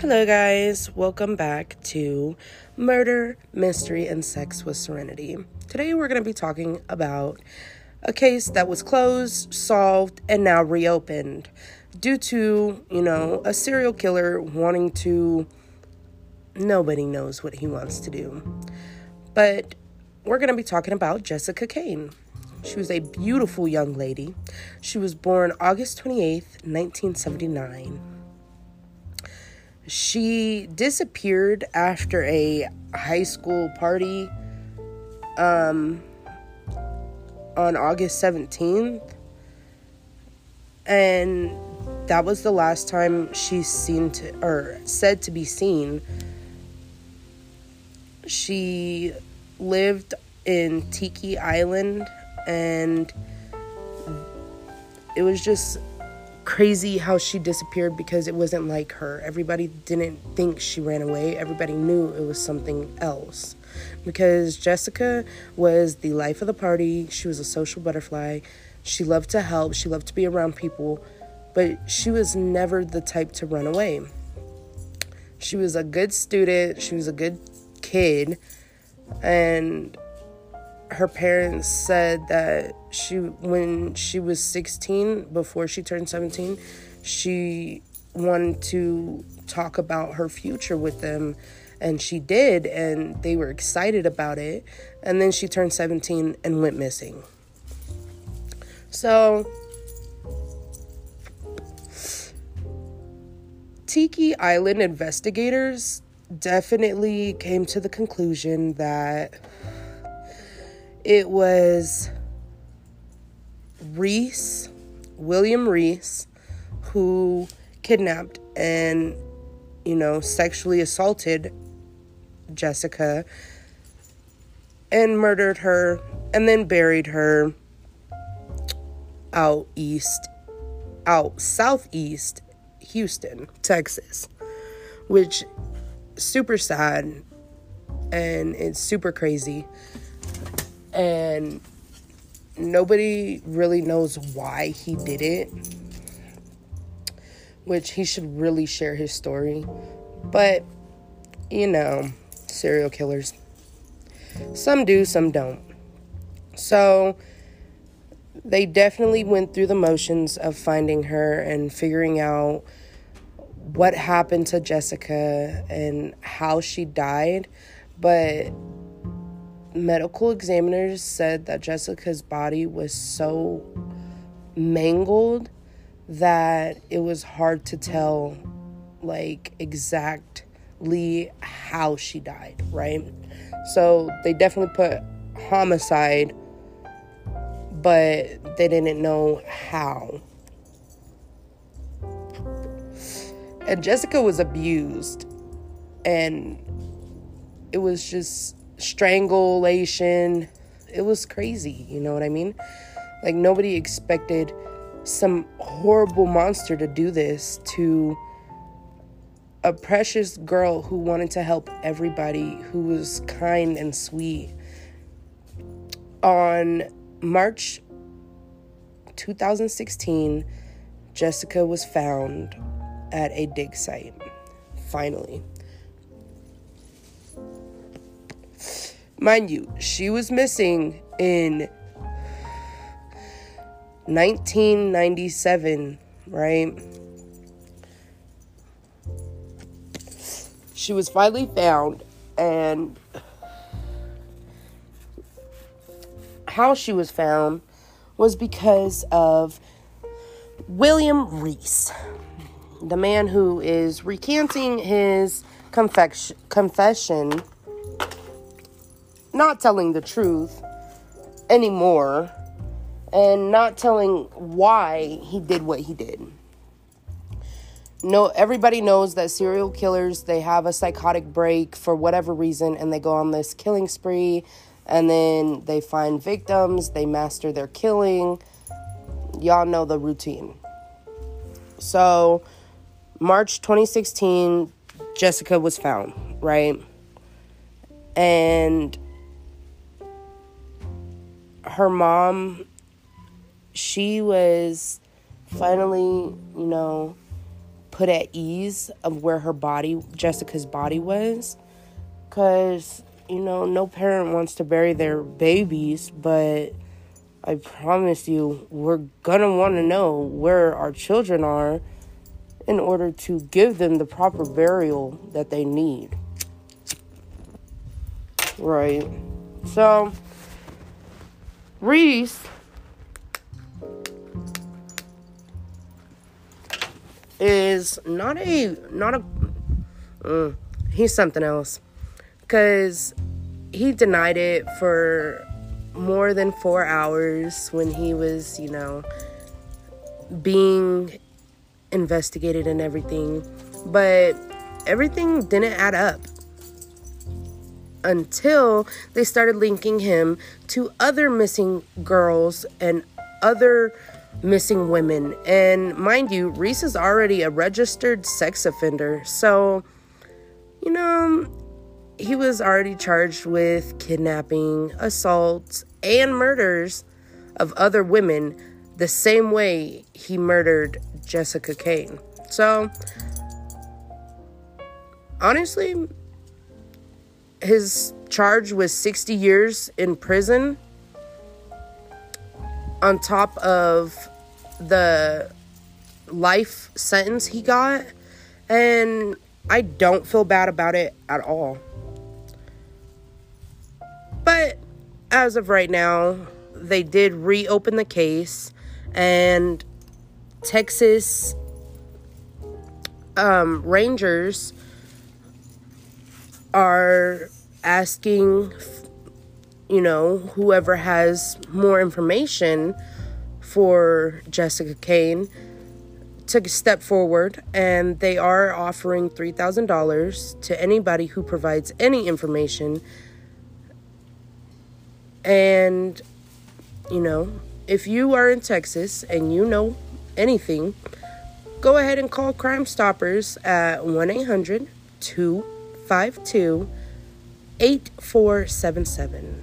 Hello, guys. Welcome back to Murder, Mystery, and Sex with Serenity. Today, we're going to be talking about a case that was closed, solved, and now reopened due to, you know, a serial killer wanting to. Nobody knows what he wants to do. But we're going to be talking about Jessica Cain. She was a beautiful young lady. She was born August 28th, 1979. She disappeared after a high school party um, on August 17th. And that was the last time she's seen to, or said to be seen. She lived in Tiki Island and it was just crazy how she disappeared because it wasn't like her. Everybody didn't think she ran away, everybody knew it was something else. Because Jessica was the life of the party, she was a social butterfly, she loved to help, she loved to be around people, but she was never the type to run away. She was a good student, she was a good kid, and her parents said that she when she was 16 before she turned 17 she wanted to talk about her future with them and she did and they were excited about it and then she turned 17 and went missing. So Tiki Island investigators definitely came to the conclusion that it was Reece, William Reece, who kidnapped and, you know, sexually assaulted Jessica and murdered her and then buried her out east, out southeast Houston, Texas, which super sad and it's super crazy and nobody really knows why he did it which he should really share his story. But you know serial killers some do some don't. So they definitely went through the motions of finding her and figuring out what happened to Jessica and how she died but medical examiners said that Jessica's body was so mangled that it was hard to tell like exactly how she died, right? So they definitely put homicide, but they didn't know how. And Jessica was abused, and it was just strangulation. It was crazy, you know what I mean? Like nobody expected some horrible monster to do this to a precious girl who wanted to help everybody, who was kind and sweet. On March 2016, Jessica was found at a dig site. Finally. Mind you, she was missing in 1997, right? She was finally found, and how she was found was because of William Reece, the man who is recanting his confection, confession not telling the truth anymore and not telling why he did what he did. No, everybody knows that serial killers they have a psychotic break for whatever reason and they go on this killing spree and then they find victims, they master their killing. Y'all know the routine. So, March 2016, Jessica was found, right? And her mom, she was finally, you know, put at ease of where her body, Jessica's body was. Because, you know, no parent wants to bury their babies, but I promise you, we're gonna want to know where our children are in order to give them the proper burial that they need. Right. So, Reece. Is not a not a uh, he's something else. Because he denied it for more than four hours when he was you know being investigated and everything. But everything didn't add up until they started linking him to other missing girls and other missing women. And mind you, Reece is already a registered sex offender. So, you know, he was already charged with kidnapping, assaults, and murders of other women the same way he murdered Jessica Cain. So, honestly, his charge was 60 years in prison on top of the life sentence he got. And I don't feel bad about it at all. But as of right now, they did reopen the case, and Texas um, Rangers are asking, you know, whoever has more information for Jessica Cain took a step forward and they are offering $3,000 to anybody who provides any information. And, you know, if you are in Texas and you know anything, go ahead and call Crime Stoppers at 1 800 252 8477.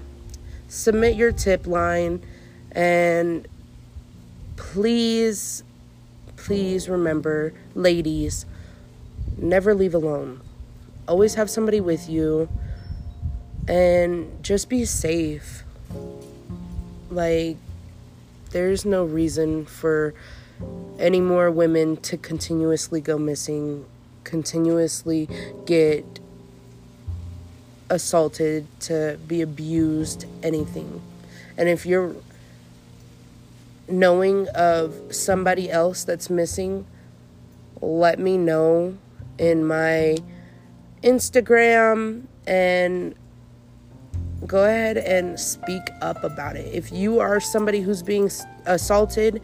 Submit your tip line and please, please remember, ladies, never leave alone. Always have somebody with you and just be safe. Like, there's no reason for any more women to continuously go missing, continuously get assaulted, to be abused, anything. And if you're knowing of somebody else that's missing, let me know in my Instagram and go ahead and speak up about it. If you are somebody who's being assaulted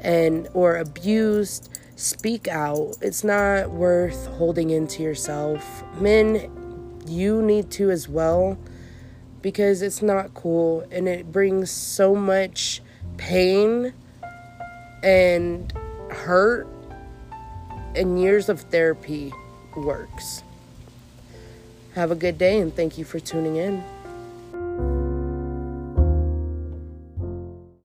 and or abused, speak out. It's not worth holding into yourself. Men, you need to as well because it's not cool and it brings so much pain and hurt and years of therapy works. Have a good day and thank you for tuning in.